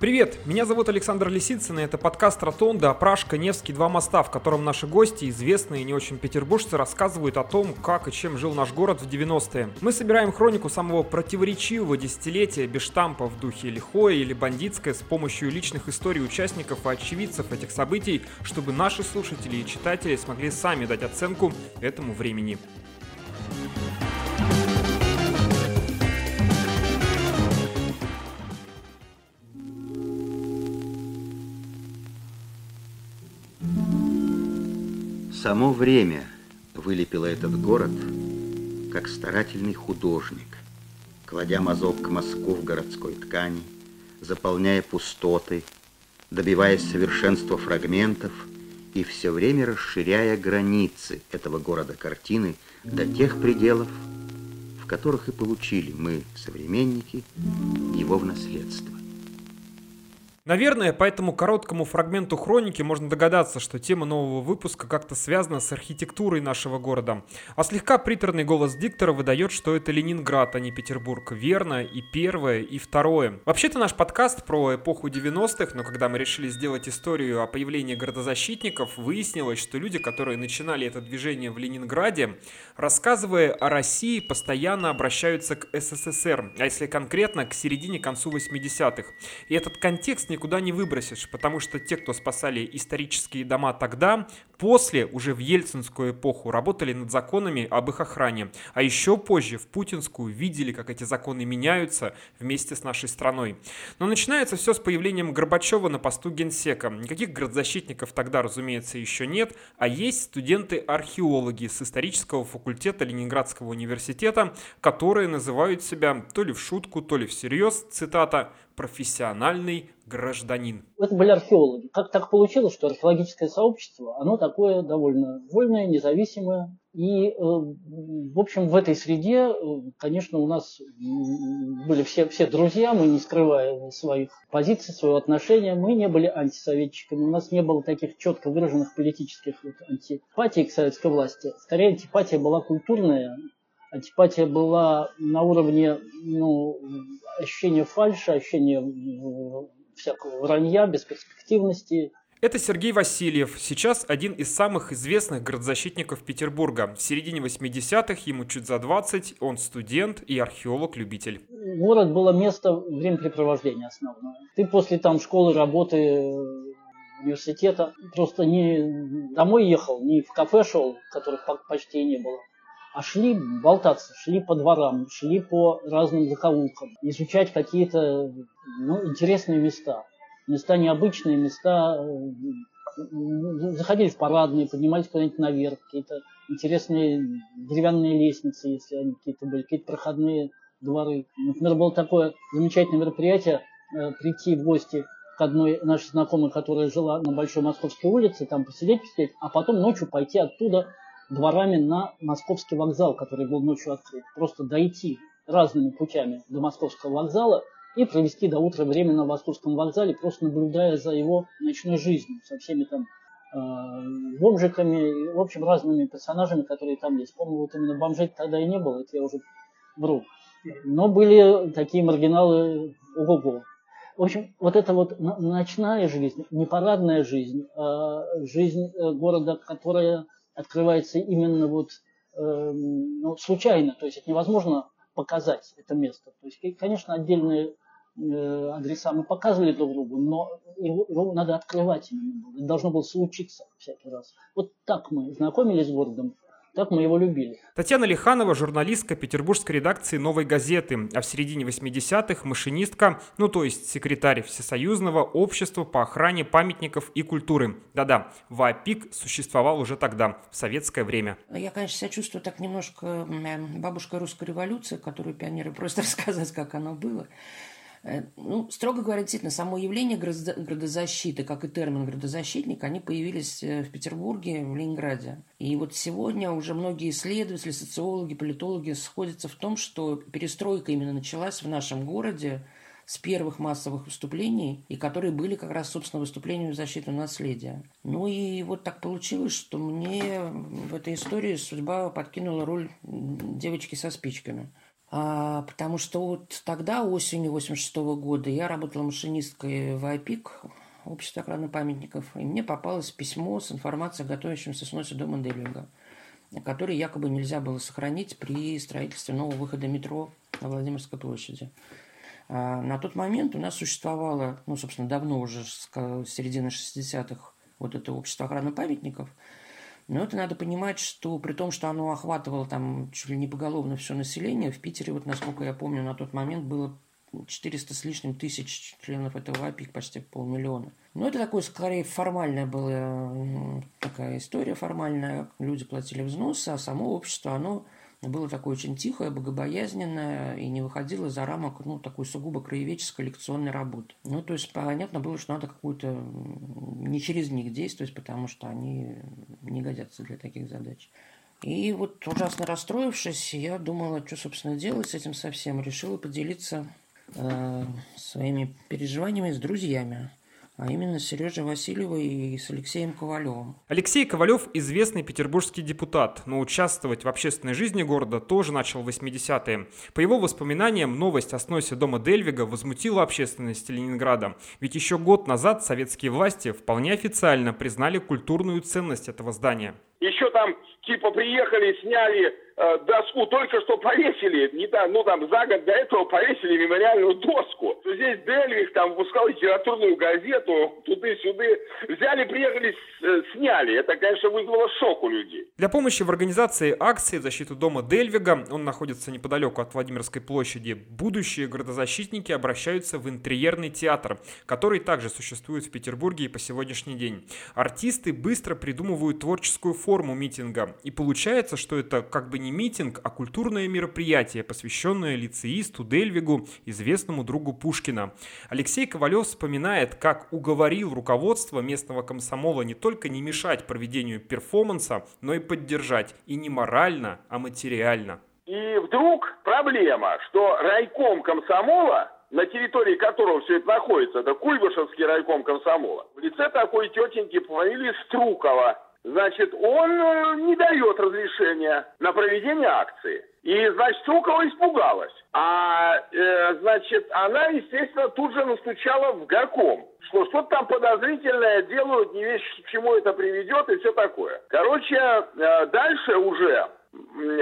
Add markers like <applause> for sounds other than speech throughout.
Привет, меня зовут Александр Лисицын, и это подкаст «Ротонда», «Опрашка», «Невский», «Два моста», в котором наши гости, известные и не очень петербуржцы, рассказывают о том, как и чем жил наш город в 90-е. Мы собираем хронику самого противоречивого десятилетия без штампа в духе лихое или бандитское с помощью личных историй участников и очевидцев этих событий, чтобы наши слушатели и читатели смогли сами дать оценку этому времени. Само время вылепило этот город, как старательный художник, кладя мазок к мазку в городской ткани, заполняя пустоты, добиваясь совершенства фрагментов и все время расширяя границы этого города-картины до тех пределов, в которых и получили мы, современники, его в наследство. Наверное, по этому короткому фрагменту хроники можно догадаться, что тема нового выпуска как-то связана с архитектурой нашего города. А слегка приторный голос диктора выдает, что это Ленинград, а не Петербург. Верно, и первое, и второе. Вообще-то наш подкаст про эпоху 90-х, но когда мы решили сделать историю о появлении городозащитников, выяснилось, что люди, которые начинали это движение в Ленинграде, рассказывая о России, постоянно обращаются к СССР, а если конкретно, к середине-концу 80-х. И этот контекст никуда не выбросишь, потому что те, кто спасали исторические дома тогда, после, уже в ельцинскую эпоху, работали над законами об их охране. А еще позже, в путинскую, видели, как эти законы меняются вместе с нашей страной. Но начинается все с появлением Горбачева на посту генсека. Никаких градозащитников тогда, разумеется, еще нет, а есть студенты-археологи с исторического факультета Ленинградского университета, которые называют себя то ли в шутку, то ли всерьез, цитата, профессиональный гражданин. Это были археологи. Как так получилось, что археологическое сообщество, оно такое довольно вольное, независимое. И, э, в общем, в этой среде, э, конечно, у нас были все, все друзья, мы не скрывая своих позиций, своего отношения, мы не были антисоветчиками, у нас не было таких четко выраженных политических вот, антипатий к советской власти. Скорее, антипатия была культурная, антипатия была на уровне ну, ощущения фальши, ощущения всякого вранья, бесперспективности. Это Сергей Васильев, сейчас один из самых известных городозащитников Петербурга. В середине 80-х, ему чуть за 20, он студент и археолог-любитель. Город было место времяпрепровождения основное. Ты после там школы, работы, университета просто не домой ехал, не в кафе шел, которых почти не было, а шли болтаться, шли по дворам, шли по разным закоулкам, изучать какие-то ну, интересные места, места необычные, места э, заходили в парадные, поднимались куда-нибудь наверх, какие-то интересные деревянные лестницы, если они какие-то были, какие-то проходные дворы. Например, было такое замечательное мероприятие э, прийти в гости к одной нашей знакомой, которая жила на Большой Московской улице, там посидеть, посидеть, а потом ночью пойти оттуда дворами на Московский вокзал, который был ночью открыт. Просто дойти разными путями до Московского вокзала и провести до утра время на Московском вокзале, просто наблюдая за его ночной жизнью, со всеми там э, бомжиками, в общем, разными персонажами, которые там есть. Помню, вот именно бомжей тогда и не было, это я уже вру. Но были такие маргиналы ого-го. В общем, вот эта вот ночная жизнь, не парадная жизнь, а жизнь э, города, которая открывается именно вот э, ну, случайно, то есть это невозможно показать это место. То есть, конечно, отдельные э, адреса мы показывали друг другу, но его, его надо открывать именно. Это должно было случиться всякий раз. Вот так мы знакомились с городом, так мы его любили. Татьяна Лиханова, журналистка петербургской редакции «Новой газеты», а в середине 80-х машинистка, ну то есть секретарь Всесоюзного общества по охране памятников и культуры. Да-да, ВАПИК существовал уже тогда, в советское время. Я, конечно, себя чувствую так немножко бабушка русской революции, которую пионеры <laughs> просто рассказать, как оно было. Э, ну, строго говоря, действительно, само явление градозащиты, как и термин градозащитник, они появились э, в Петербурге, в Ленинграде. И вот сегодня уже многие исследователи, социологи, политологи сходятся в том, что перестройка именно началась в нашем городе с первых массовых выступлений, и которые были как раз, собственно, выступлениями в защиту наследия. Ну и вот так получилось, что мне в этой истории судьба подкинула роль девочки со спичками – потому что вот тогда, осенью 86 года, я работала машинисткой в АПИК, Общество охраны памятников, и мне попалось письмо с информацией о готовящемся сносе дома Делинга, который якобы нельзя было сохранить при строительстве нового выхода метро на Владимирской площади. А на тот момент у нас существовало, ну, собственно, давно уже, с середины 60-х, вот это общество охраны памятников – но это надо понимать, что при том, что оно охватывало там чуть ли не поголовно все население, в Питере, вот насколько я помню, на тот момент было 400 с лишним тысяч членов этого АПИК, почти полмиллиона. Но это такое, скорее, формальная была такая история формальная. Люди платили взносы, а само общество, оно было такое очень тихое, богобоязненное и не выходило за рамок ну, такой сугубо краеведческой лекционной работы. Ну, то есть понятно было, что надо какую-то не через них действовать, потому что они не годятся для таких задач. И вот ужасно расстроившись, я думала, что, собственно, делать с этим совсем. Решила поделиться э, своими переживаниями с друзьями а именно Сережей Васильевой и с Алексеем Ковалевым. Алексей Ковалев – известный петербургский депутат, но участвовать в общественной жизни города тоже начал в 80-е. По его воспоминаниям, новость о сносе дома Дельвига возмутила общественность Ленинграда. Ведь еще год назад советские власти вполне официально признали культурную ценность этого здания. Еще там типа приехали, сняли э, доску, только что повесили, не да, ну там за год до этого повесили мемориальную доску. Здесь Дельвих там выпускал литературную газету, туды-сюды. Взяли, приехали, э, сняли. Это, конечно, вызвало шок у людей. Для помощи в организации акции в защиту дома Дельвига, он находится неподалеку от Владимирской площади, будущие городозащитники обращаются в интерьерный театр, который также существует в Петербурге и по сегодняшний день. Артисты быстро придумывают творческую форму митинга, и получается, что это как бы не митинг, а культурное мероприятие, посвященное лицеисту Дельвигу, известному другу Пушкина. Алексей Ковалев вспоминает, как уговорил руководство местного комсомола не только не мешать проведению перформанса, но и поддержать, и не морально, а материально. И вдруг проблема, что райком комсомола на территории которого все это находится, это Куйбышевский райком комсомола, в лице такой тетеньки по фамилии Струкова, Значит, он э, не дает разрешения на проведение акции. И, значит, Сукова испугалась. А, э, значит, она, естественно, тут же настучала в горком, что что-то там подозрительное делают, не весь к чему это приведет и все такое. Короче, э, дальше уже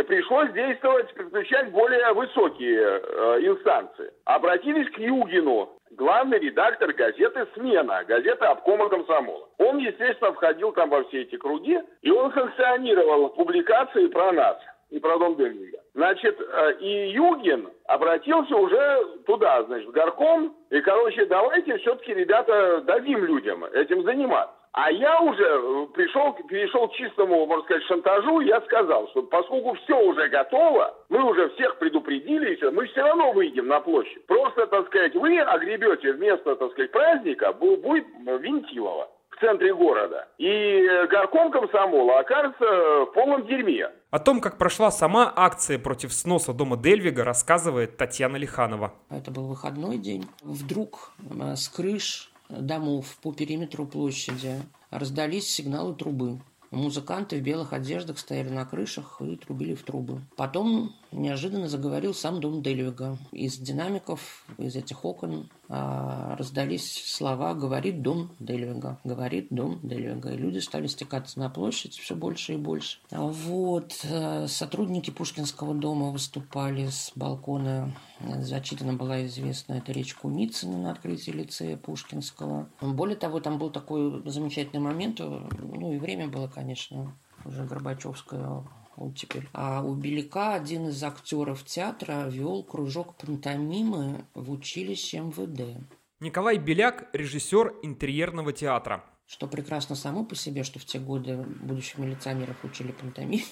пришлось действовать, подключать более высокие э, инстанции. Обратились к Югину, главный редактор газеты «Смена», газеты обкома комсомола. Он, естественно, входил там во все эти круги, и он санкционировал публикации про нас и про Дом Бельвига. Значит, э, и Югин обратился уже туда, значит, в горком, и, короче, давайте все-таки, ребята, дадим людям этим заниматься. А я уже э, пришел, перешел к чистому, можно сказать, шантажу. Я сказал, что поскольку все уже готово, мы уже всех предупредили, мы все равно выйдем на площадь. Просто, так сказать, вы огребете вместо, так сказать, праздника, будет Винтилово в центре города. И э, горком комсомола окажется в полном дерьме. О том, как прошла сама акция против сноса дома Дельвига, рассказывает Татьяна Лиханова. Это был выходной день. Вдруг э, с крыш домов по периметру площади раздались сигналы трубы. Музыканты в белых одеждах стояли на крышах и трубили в трубы. Потом неожиданно заговорил сам дом Дельвига. Из динамиков, из этих окон а, раздались слова «Говорит дом Дельвига», «Говорит дом Дельвига». И люди стали стекаться на площадь все больше и больше. Вот. Э, сотрудники Пушкинского дома выступали с балкона. Зачитана была известна эта речь Куницына на открытии лицея Пушкинского. Более того, там был такой замечательный момент, ну и время было, конечно, уже Горбачевское оттепель. А у Беляка один из актеров театра вел кружок пантомимы в училище МВД. Николай Беляк – режиссер интерьерного театра. Что прекрасно само по себе, что в те годы будущих милиционеров учили пантомиме.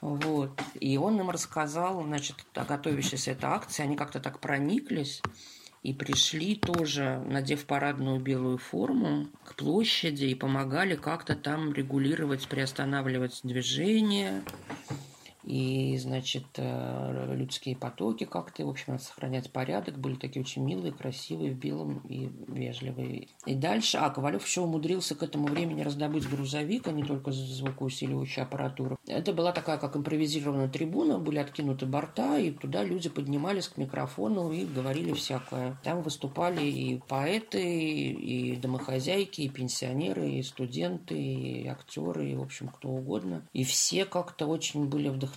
Вот. И он им рассказал, значит, о готовящейся этой акции. Они как-то так прониклись и пришли тоже, надев парадную белую форму, к площади и помогали как-то там регулировать, приостанавливать движение, и, значит, э, людские потоки как-то, в общем, надо сохранять порядок, были такие очень милые, красивые, в белом и вежливые. И дальше, а, Ковалев еще умудрился к этому времени раздобыть грузовик, а не только звукоусиливающую аппаратуру. Это была такая, как импровизированная трибуна, были откинуты борта, и туда люди поднимались к микрофону и говорили всякое. Там выступали и поэты, и домохозяйки, и пенсионеры, и студенты, и актеры, и, в общем, кто угодно. И все как-то очень были вдохновлены,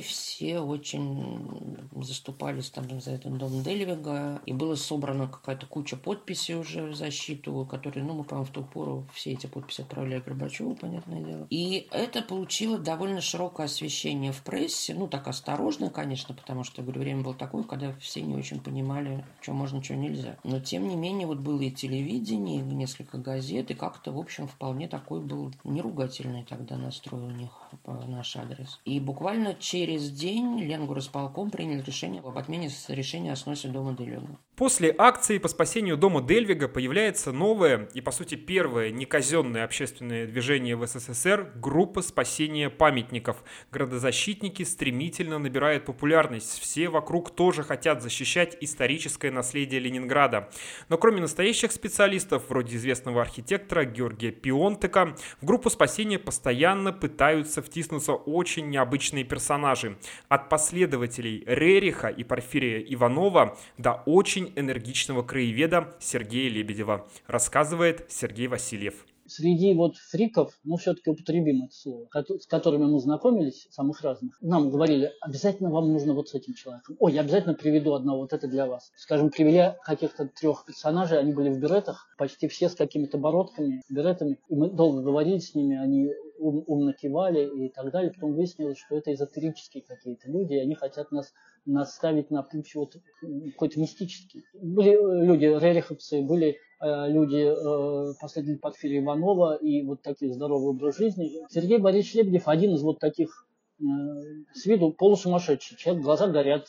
все очень заступались там за этот дом Дельвига, и была собрана какая-то куча подписей уже в защиту, которые, ну, мы, по-моему, в ту пору все эти подписи отправляли Горбачеву, понятное дело. И это получило довольно широкое освещение в прессе, ну, так осторожно, конечно, потому что, говорю, время было такое, когда все не очень понимали, что можно, что нельзя. Но, тем не менее, вот было и телевидение, и несколько газет, и как-то, в общем, вполне такой был неругательный тогда настрой у них по наш адрес. И буквально через день Ленгорисполком принял решение об отмене решения о сносе дома Делюга. После акции по спасению дома Дельвига появляется новое и, по сути, первое неказенное общественное движение в СССР – группа спасения памятников. Градозащитники стремительно набирают популярность. Все вокруг тоже хотят защищать историческое наследие Ленинграда. Но кроме настоящих специалистов, вроде известного архитектора Георгия Пионтека, в группу спасения постоянно пытаются втиснуться очень необычные персонажи. От последователей Рериха и Порфирия Иванова до очень энергичного краеведа Сергея Лебедева, рассказывает Сергей Васильев среди вот фриков, ну, все-таки употребим это слово, с которыми мы знакомились, самых разных, нам говорили, обязательно вам нужно вот с этим человеком. Ой, я обязательно приведу одного, вот это для вас. Скажем, привели каких-то трех персонажей, они были в беретах, почти все с какими-то бородками, беретами. И мы долго говорили с ними, они ум, умно кивали и так далее. Потом выяснилось, что это эзотерические какие-то люди, и они хотят нас наставить на путь вот какой-то мистический. Были люди рериховцы, были Э, люди, э, последователи Иванова и вот таких здоровый образ жизни. Сергей Борисович Лебедев один из вот таких э, с виду полусумасшедший человек, глаза горят,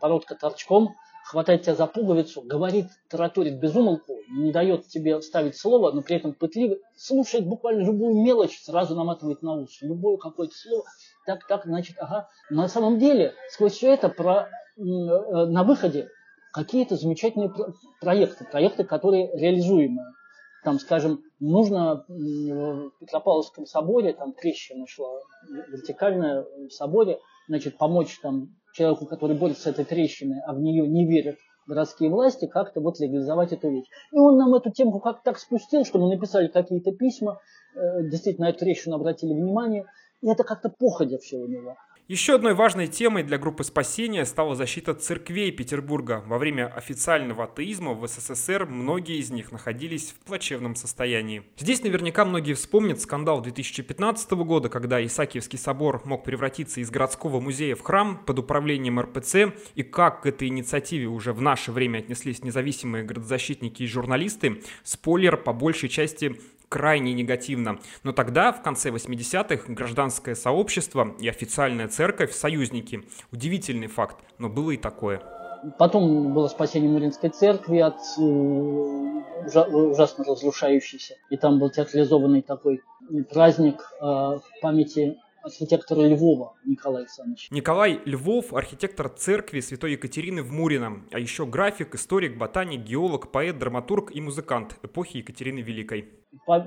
бородка торчком, хватает тебя за пуговицу, говорит, тараторит без умолку, не дает тебе ставить слово, но при этом пытливый, слушает буквально любую мелочь, сразу наматывает на уши, любое какое-то слово, так, так, значит, ага. На самом деле, сквозь все это про, на выходе какие-то замечательные проекты, проекты, которые реализуемы. Там, скажем, нужно в Петропавловском соборе, там трещина шла вертикальная в соборе, значит, помочь там человеку, который борется с этой трещиной, а в нее не верят городские власти, как-то вот легализовать эту вещь. И он нам эту тему как-то так спустил, что мы написали какие-то письма, э, действительно на эту трещину обратили внимание, и это как-то походя все у него. Еще одной важной темой для группы спасения стала защита церквей Петербурга. Во время официального атеизма в СССР многие из них находились в плачевном состоянии. Здесь наверняка многие вспомнят скандал 2015 года, когда Исаакиевский собор мог превратиться из городского музея в храм под управлением РПЦ, и как к этой инициативе уже в наше время отнеслись независимые городозащитники и журналисты. Спойлер, по большей части крайне негативно. Но тогда, в конце 80-х, гражданское сообщество и официальная церковь – союзники. Удивительный факт, но было и такое. Потом было спасение Мариинской церкви от э, ужасно разрушающейся. И там был театрализованный такой праздник э, в памяти архитектора Львова Николая Александровича. Николай Львов – архитектор церкви Святой Екатерины в Мурино, а еще график, историк, ботаник, геолог, поэт, драматург и музыкант эпохи Екатерины Великой.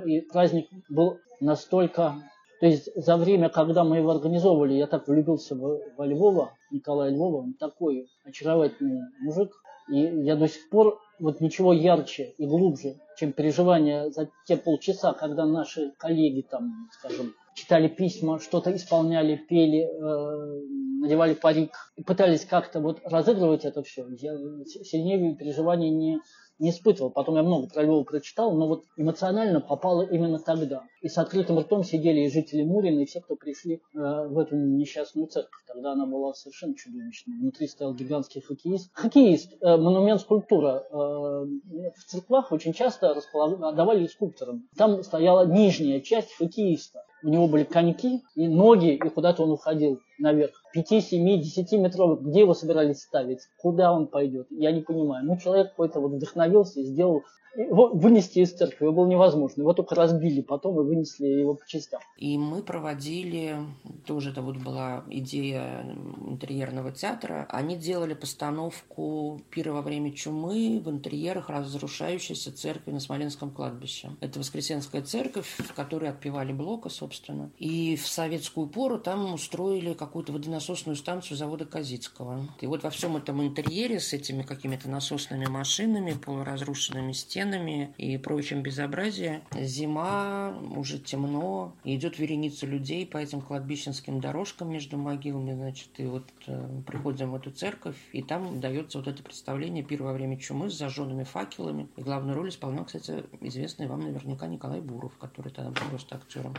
И праздник был настолько... То есть за время, когда мы его организовывали, я так влюбился во Львова, Николая Львова, он такой очаровательный мужик, и я до сих пор вот ничего ярче и глубже, чем переживания за те полчаса, когда наши коллеги там, скажем, читали письма, что-то исполняли, пели, э, надевали парик пытались как-то вот разыгрывать это все. Я сильнее переживаний не, не испытывал. Потом я много про Львова прочитал, но вот эмоционально попало именно тогда. И с открытым ртом сидели и жители Мурина, и все, кто пришли э, в эту несчастную церковь. Тогда она была совершенно чудовищной. Внутри стоял гигантский хоккеист. Хоккеист, э, монумент, скульптура. Э, в церквах очень часто располаг... отдавали скульпторам. Там стояла нижняя часть хоккеиста у него были коньки и ноги, и куда-то он уходил наверх. 5, 7, 10 метровых, где его собирались ставить, куда он пойдет, я не понимаю. Ну, человек какой-то вот вдохновился и сделал его вынести из церкви его было невозможно. Его только разбили потом и вынесли его по частям. И мы проводили, тоже это вот была идея интерьерного театра, они делали постановку «Пира во время чумы» в интерьерах разрушающейся церкви на Смоленском кладбище. Это Воскресенская церковь, в которой отпевали Блока, собственно. И в советскую пору там устроили какую-то водонасосную станцию завода Казицкого. И вот во всем этом интерьере с этими какими-то насосными машинами, полуразрушенными стенами и прочим безобразием, зима, уже темно, идет вереница людей по этим кладбищенским дорожкам между могилами, значит, и вот э, приходим в эту церковь, и там дается вот это представление «Пир во время чумы» с зажженными факелами. И главную роль исполнял, кстати, известный вам наверняка Николай Буров, который тогда был просто актером.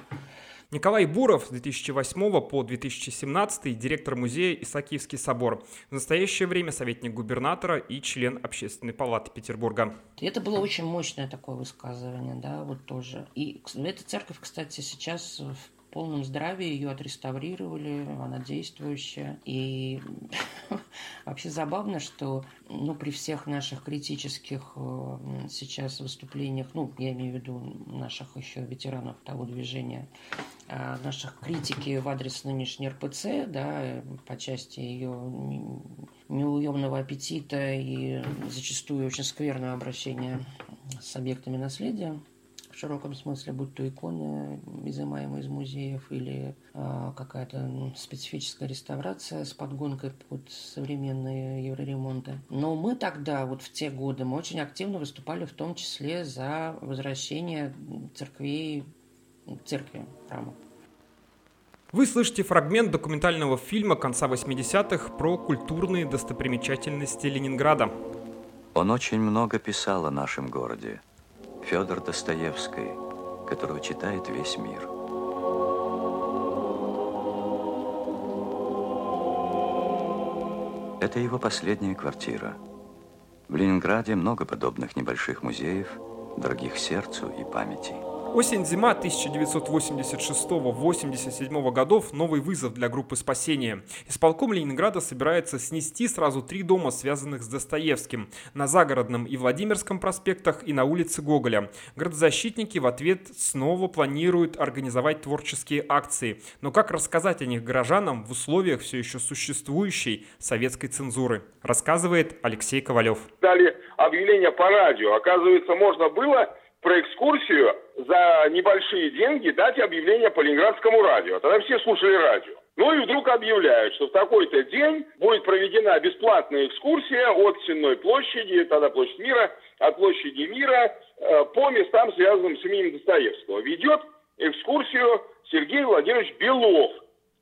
Николай Буров с 2008 по 2017 директор музея Исаакиевский собор. В настоящее время советник губернатора и член Общественной палаты Петербурга. Это было очень мощное такое высказывание, да, вот тоже. И эта церковь, кстати, сейчас в полном здравии ее отреставрировали, она действующая. И <laughs> вообще забавно, что ну, при всех наших критических э, сейчас выступлениях, ну, я имею в виду наших еще ветеранов того движения, э, наших критики в адрес нынешней РПЦ, да, по части ее неуемного аппетита и зачастую очень скверного обращения с объектами наследия, в широком смысле, будь то иконы, изымаемые из музеев, или э, какая-то специфическая реставрация с подгонкой под современные евроремонты. Но мы тогда, вот в те годы, мы очень активно выступали в том числе за возвращение церквей, церкви, храмов. Вы слышите фрагмент документального фильма конца 80-х про культурные достопримечательности Ленинграда. Он очень много писал о нашем городе. Федор Достоевский, которого читает весь мир. Это его последняя квартира. В Ленинграде много подобных небольших музеев, дорогих сердцу и памяти. Осень-зима 1986-87 годов – новый вызов для группы спасения. Исполком Ленинграда собирается снести сразу три дома, связанных с Достоевским – на Загородном и Владимирском проспектах и на улице Гоголя. Градозащитники в ответ снова планируют организовать творческие акции. Но как рассказать о них горожанам в условиях все еще существующей советской цензуры? Рассказывает Алексей Ковалев. Дали объявление по радио. Оказывается, можно было про экскурсию за небольшие деньги дать объявление по Ленинградскому радио. Тогда все слушали радио. Ну и вдруг объявляют, что в такой-то день будет проведена бесплатная экскурсия от Сенной площади, тогда площадь Мира, от площади Мира э, по местам, связанным с именем Достоевского. Ведет экскурсию Сергей Владимирович Белов,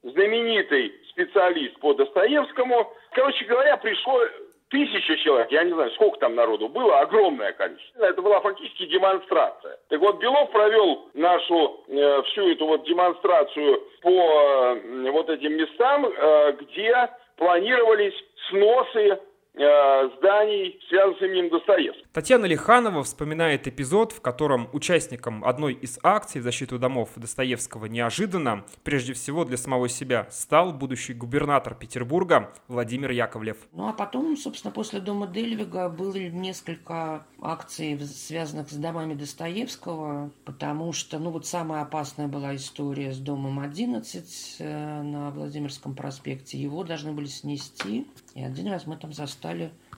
знаменитый специалист по Достоевскому. Короче говоря, пришло тысяча человек, я не знаю, сколько там народу было, огромное количество. Это была фактически демонстрация. Так вот, Белов провел нашу э, всю эту вот демонстрацию по э, вот этим местам, э, где планировались сносы зданий, связанных с именем Достоевского. Татьяна Лиханова вспоминает эпизод, в котором участником одной из акций в защиту домов Достоевского неожиданно, прежде всего для самого себя, стал будущий губернатор Петербурга Владимир Яковлев. Ну а потом, собственно, после дома Дельвига было несколько акций, связанных с домами Достоевского, потому что, ну вот самая опасная была история с домом 11 э, на Владимирском проспекте. Его должны были снести, и один раз мы там застали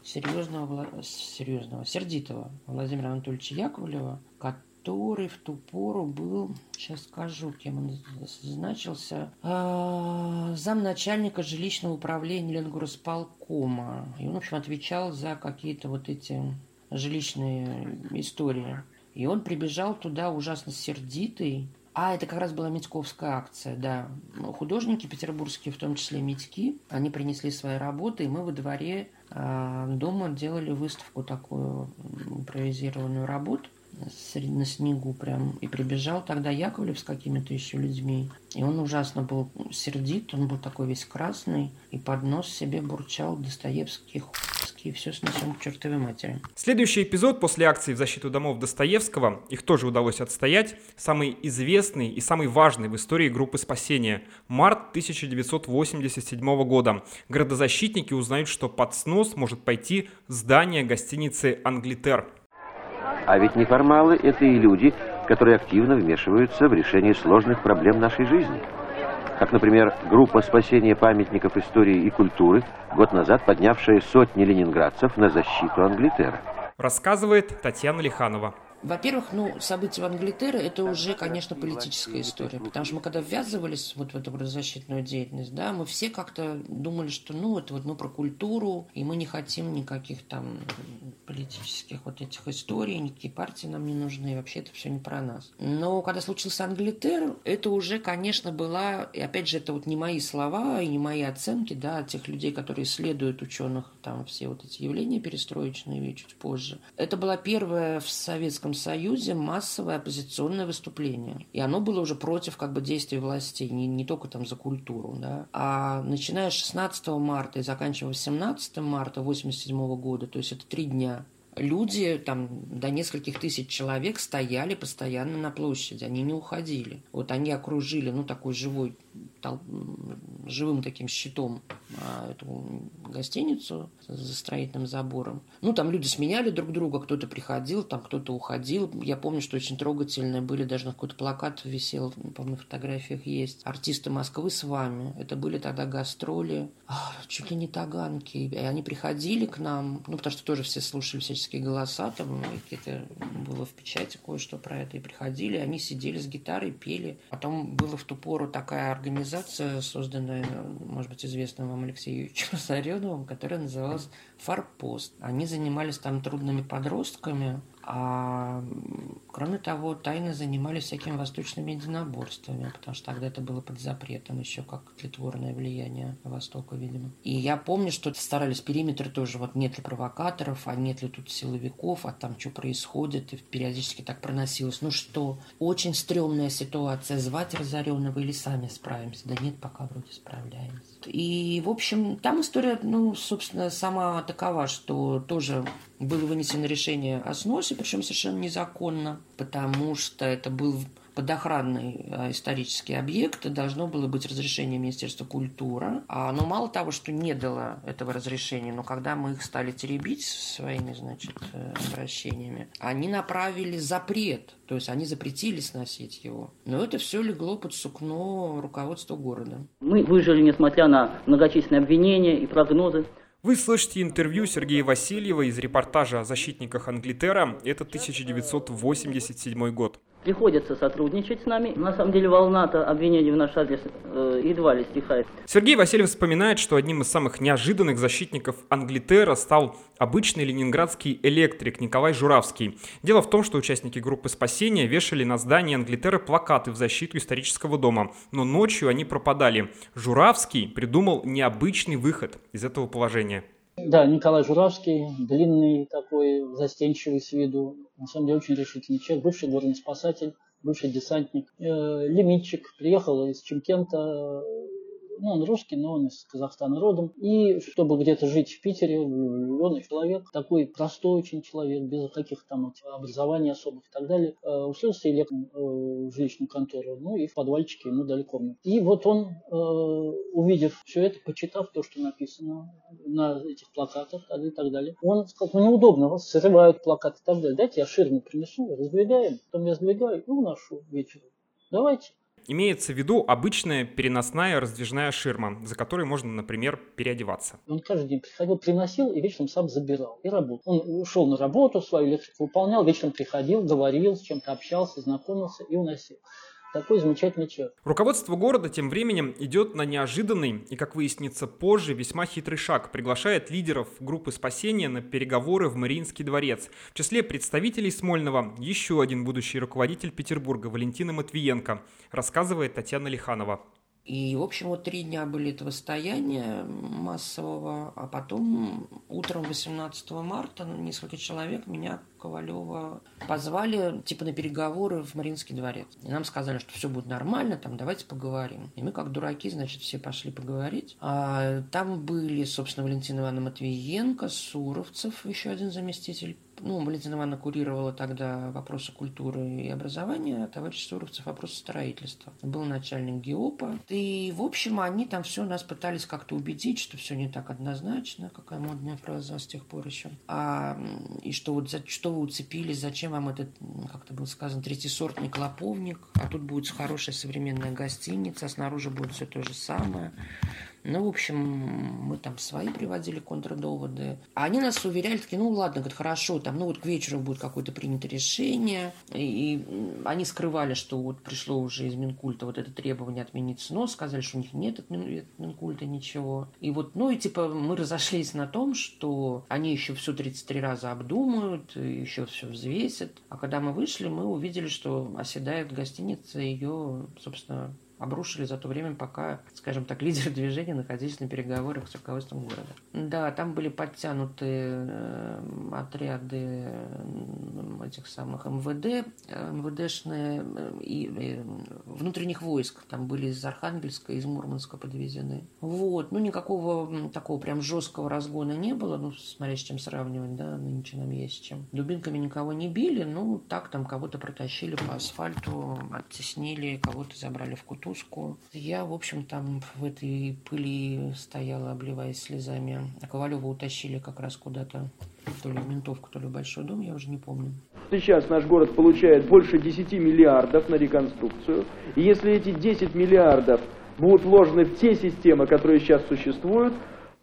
серьезного, серьезного, сердитого Владимира Анатольевича Яковлева, который в ту пору был, сейчас скажу, кем он значился, э, замначальника жилищного управления Ленгоросполкома. И он, в общем, отвечал за какие-то вот эти жилищные истории. И он прибежал туда ужасно сердитый, а, это как раз была Митьковская акция, да. Художники петербургские, в том числе Митьки, они принесли свои работы, и мы во дворе э, дома делали выставку такую импровизированную работу на снегу прям. И прибежал тогда Яковлев с какими-то еще людьми. И он ужасно был сердит, он был такой весь красный. И под нос себе бурчал Достоевский, и все снесем к чертовой матери. Следующий эпизод после акции в защиту домов Достоевского, их тоже удалось отстоять, самый известный и самый важный в истории группы спасения. Март 1987 года. Городозащитники узнают, что под снос может пойти здание гостиницы «Англитер». А ведь неформалы – это и люди, которые активно вмешиваются в решение сложных проблем нашей жизни. Как, например, группа спасения памятников истории и культуры, год назад поднявшая сотни ленинградцев на защиту Англитера. Рассказывает Татьяна Лиханова. Во-первых, ну, события в Англитере – это уже, конечно, политическая история, потому что мы когда ввязывались вот в эту правозащитную деятельность, да, мы все как-то думали, что, ну, это вот мы про культуру, и мы не хотим никаких там политических вот этих историй, никакие партии нам не нужны, и вообще это все не про нас. Но когда случился Англитер, это уже, конечно, была, и опять же, это вот не мои слова и не мои оценки, да, тех людей, которые исследуют ученых, там, все вот эти явления перестроечные чуть позже. Это была первая в Советском Союзе массовое оппозиционное выступление. И оно было уже против как бы действий властей, не, не только там за культуру. Да? А начиная с 16 марта и заканчивая 18 марта 1987 года, то есть это три дня, люди, там, до нескольких тысяч человек стояли постоянно на площади, они не уходили. Вот они окружили, ну, такой живой, тол- живым таким щитом а, эту гостиницу за строительным забором. Ну, там люди сменяли друг друга, кто-то приходил, там кто-то уходил. Я помню, что очень трогательные были, даже на какой-то плакат висел, в фотографиях есть. Артисты Москвы с вами. Это были тогда гастроли, ах, чуть ли не таганки. И они приходили к нам, ну, потому что тоже все слушали всяческие голоса, там какие-то было в печати кое-что про это, и приходили, они сидели с гитарой, пели. Потом была в ту пору такая организация, созданная, может быть, известным вам Алексею Юрьевичем <laughs> Сареновым, которая называлась «Форпост». Они занимались там трудными подростками, а кроме того, тайно занимались всякими восточными единоборствами, потому что тогда это было под запретом еще как тлетворное влияние Востока, видимо. И я помню, что старались периметр тоже, вот нет ли провокаторов, а нет ли тут силовиков, а там что происходит, и периодически так проносилось. Ну что, очень стрёмная ситуация, звать разоренного или сами справимся? Да нет, пока вроде справляемся. И, в общем, там история, ну, собственно, сама такова, что тоже было вынесено решение о сносе, причем совершенно незаконно, потому что это был подохранный э, исторический объект, должно было быть разрешение Министерства культуры. А, но мало того, что не дало этого разрешения, но когда мы их стали теребить своими, значит, э, обращениями, они направили запрет, то есть они запретили сносить его. Но это все легло под сукно руководства города. Мы выжили, несмотря на многочисленные обвинения и прогнозы. Вы слышите интервью Сергея Васильева из репортажа о защитниках Англитера. Это 1987 год. Приходится сотрудничать с нами. На самом деле волна-то обвинений в наш адрес э, едва ли стихает. Сергей Васильев вспоминает, что одним из самых неожиданных защитников Англитера стал обычный ленинградский электрик Николай Журавский. Дело в том, что участники группы спасения вешали на здании Англитера плакаты в защиту исторического дома, но ночью они пропадали. Журавский придумал необычный выход из этого положения. Да, Николай Журавский, длинный такой, застенчивый с виду, на самом деле очень решительный человек, бывший горный спасатель, бывший десантник, э, лимитчик, приехал из Чемкента, ну, он русский, но он из Казахстана родом. И чтобы где-то жить в Питере, влюбленный человек, такой простой очень человек, без каких там образований особых и так далее, э, устроился электром э, в жилищную контору, ну и в подвальчике ему дали комнату. И вот он, э, увидев все это, почитав то, что написано на этих плакатах и так далее, он сказал, ну неудобно, вас срывают плакаты и так далее, дайте я ширму принесу, раздвигаем, потом я сдвигаю и уношу вечером. Давайте. Имеется в виду обычная переносная раздвижная ширма, за которой можно, например, переодеваться. Он каждый день приходил, приносил и вечером сам забирал и работал. Он ушел на работу, свою электрику выполнял, вечером приходил, говорил, с чем-то общался, знакомился и уносил. Такой замечательный человек. Руководство города тем временем идет на неожиданный и, как выяснится позже, весьма хитрый шаг. Приглашает лидеров группы спасения на переговоры в Мариинский дворец. В числе представителей Смольного еще один будущий руководитель Петербурга Валентина Матвиенко, рассказывает Татьяна Лиханова. И, в общем, вот три дня были этого стояния массового, а потом утром 18 марта несколько человек меня, Ковалева, позвали типа на переговоры в Мариинский дворец. И нам сказали, что все будет нормально, там давайте поговорим. И мы как дураки, значит, все пошли поговорить. А там были, собственно, Валентина Ивановна Матвиенко, Суровцев, еще один заместитель ну, Валентина Ивановна курировала тогда вопросы культуры и образования, а товарищ Суровцев вопросы строительства. Был начальник ГИОПа. И, в общем, они там все нас пытались как-то убедить, что все не так однозначно, какая модная фраза с тех пор еще. А, и что вот за что вы уцепились, зачем вам этот, как то было сказано, третьесортный клоповник, а тут будет хорошая современная гостиница, а снаружи будет все то же самое. Ну, в общем, мы там свои приводили контрдоводы. А они нас уверяли, такие, ну ладно, говорит, хорошо, там, ну вот к вечеру будет какое-то принято решение. И, и они скрывали, что вот пришло уже из Минкульта вот это требование отменить снос, сказали, что у них нет от Минкульта ничего. И вот, ну и типа мы разошлись на том, что они еще все 33 раза обдумают, еще все взвесят. А когда мы вышли, мы увидели, что оседает гостиница, ее, собственно, обрушили за то время, пока, скажем так, <laughs> лидеры движения находились на переговорах с руководством города. Да, там были подтянуты э, отряды этих самых МВД, МВДшные э, и, и внутренних войск. Там были из Архангельска, из Мурманска подвезены. Вот. Ну, никакого такого прям жесткого разгона не было, ну, смотря с чем сравнивать, да, нынче нам есть чем. Дубинками никого не били, ну, так там кого-то протащили по асфальту, оттеснили, кого-то забрали в куту кукушку. Я, в общем, там в этой пыли стояла, обливаясь слезами. А Ковалева утащили как раз куда-то, то ли в ментовку, то ли в большой дом, я уже не помню. Сейчас наш город получает больше 10 миллиардов на реконструкцию. И если эти 10 миллиардов будут вложены в те системы, которые сейчас существуют,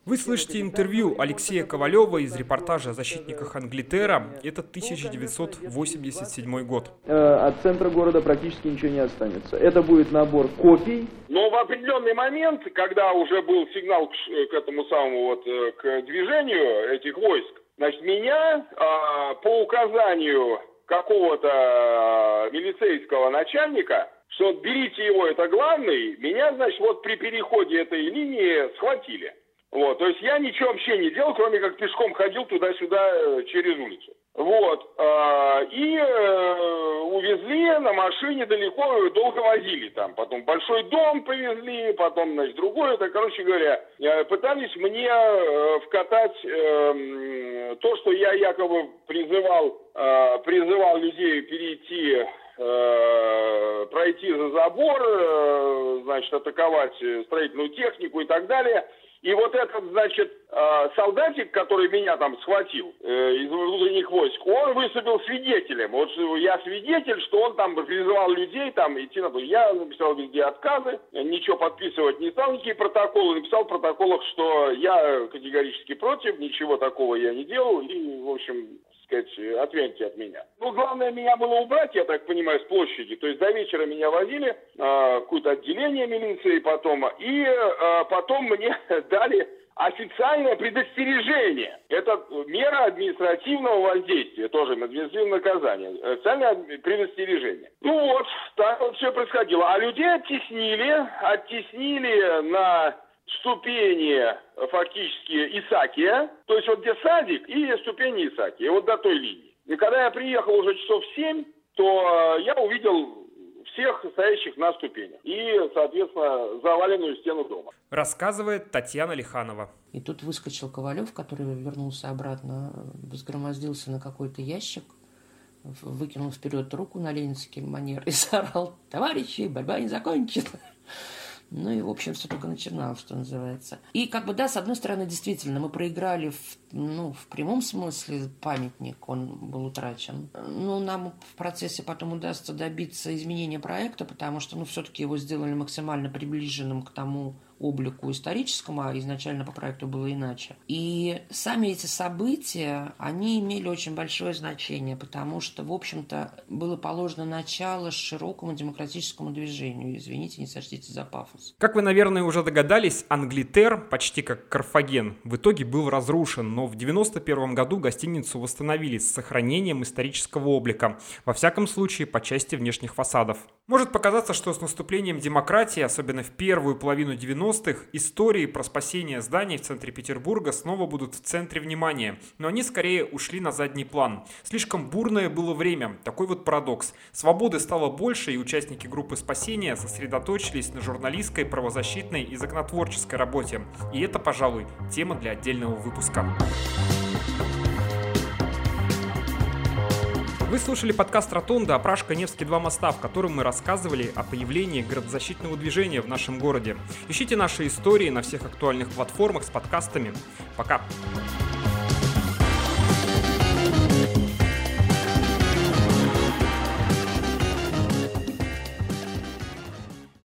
вы слышите интервью Алексея Ковалева из репортажа о защитниках Англитера. Это 1987 год. Э, от центра города практически ничего не останется. Это будет набор копий. Но в определенный момент, когда уже был сигнал к, к этому самому вот, э, к движению этих войск, значит, меня а, по указанию какого-то милицейского начальника, что берите его, это главный, меня, значит, вот при переходе этой линии схватили. Вот, то есть я ничего вообще не делал, кроме как пешком ходил туда-сюда э, через улицу. Вот, э, и э, увезли на машине далеко, долго возили там. Потом большой дом повезли, потом, значит, другой. Это, короче говоря, э, пытались мне э, вкатать э, то, что я якобы призывал, э, призывал людей перейти э, пройти за забор, э, значит, атаковать строительную технику и так далее – и вот этот, значит, э, солдатик, который меня там схватил э, из внутренних войск, он выступил свидетелем. Вот я свидетель, что он там призывал людей там идти на то. Я написал везде отказы, ничего подписывать не стал, никакие протоколы. Написал в протоколах, что я категорически против, ничего такого я не делал. И, в общем, сказать, отвяньте от меня. Ну, главное меня было убрать, я так понимаю, с площади. То есть до вечера меня возили э, какое-то отделение милиции потом, и э, потом мне <laughs> дали официальное предостережение. Это мера административного воздействия, тоже административное наказание. Официальное предостережение. Ну вот, так вот все происходило. А людей оттеснили, оттеснили на ступени э, фактически Исакия, то есть вот где садик и ступени Исакия, вот до той линии. И когда я приехал уже часов в 7, то э, я увидел всех стоящих на ступенях и, соответственно, заваленную стену дома. Рассказывает Татьяна Лиханова. И тут выскочил Ковалев, который вернулся обратно, взгромоздился на какой-то ящик, выкинул вперед руку на ленинский манер и <laughs> заорал «Товарищи, борьба не закончена!» Ну и, в общем, все только начиналось, что называется. И как бы, да, с одной стороны, действительно, мы проиграли в, ну, в прямом смысле памятник, он был утрачен. Ну, нам в процессе потом удастся добиться изменения проекта, потому что, ну, все-таки его сделали максимально приближенным к тому, облику историческому, а изначально по проекту было иначе. И сами эти события, они имели очень большое значение, потому что, в общем-то, было положено начало широкому демократическому движению. Извините, не сочтите за пафос. Как вы, наверное, уже догадались, Англитер, почти как Карфаген, в итоге был разрушен, но в 91 году гостиницу восстановили с сохранением исторического облика, во всяком случае по части внешних фасадов. Может показаться, что с наступлением демократии, особенно в первую половину 90-х, истории про спасение зданий в центре Петербурга снова будут в центре внимания, но они скорее ушли на задний план. Слишком бурное было время, такой вот парадокс. Свободы стало больше, и участники группы спасения сосредоточились на журналистской, правозащитной и законотворческой работе. И это, пожалуй, тема для отдельного выпуска. Вы слушали подкаст «Ротонда» «Опрашка Невский два моста», в котором мы рассказывали о появлении городозащитного движения в нашем городе. Ищите наши истории на всех актуальных платформах с подкастами. Пока! Пока!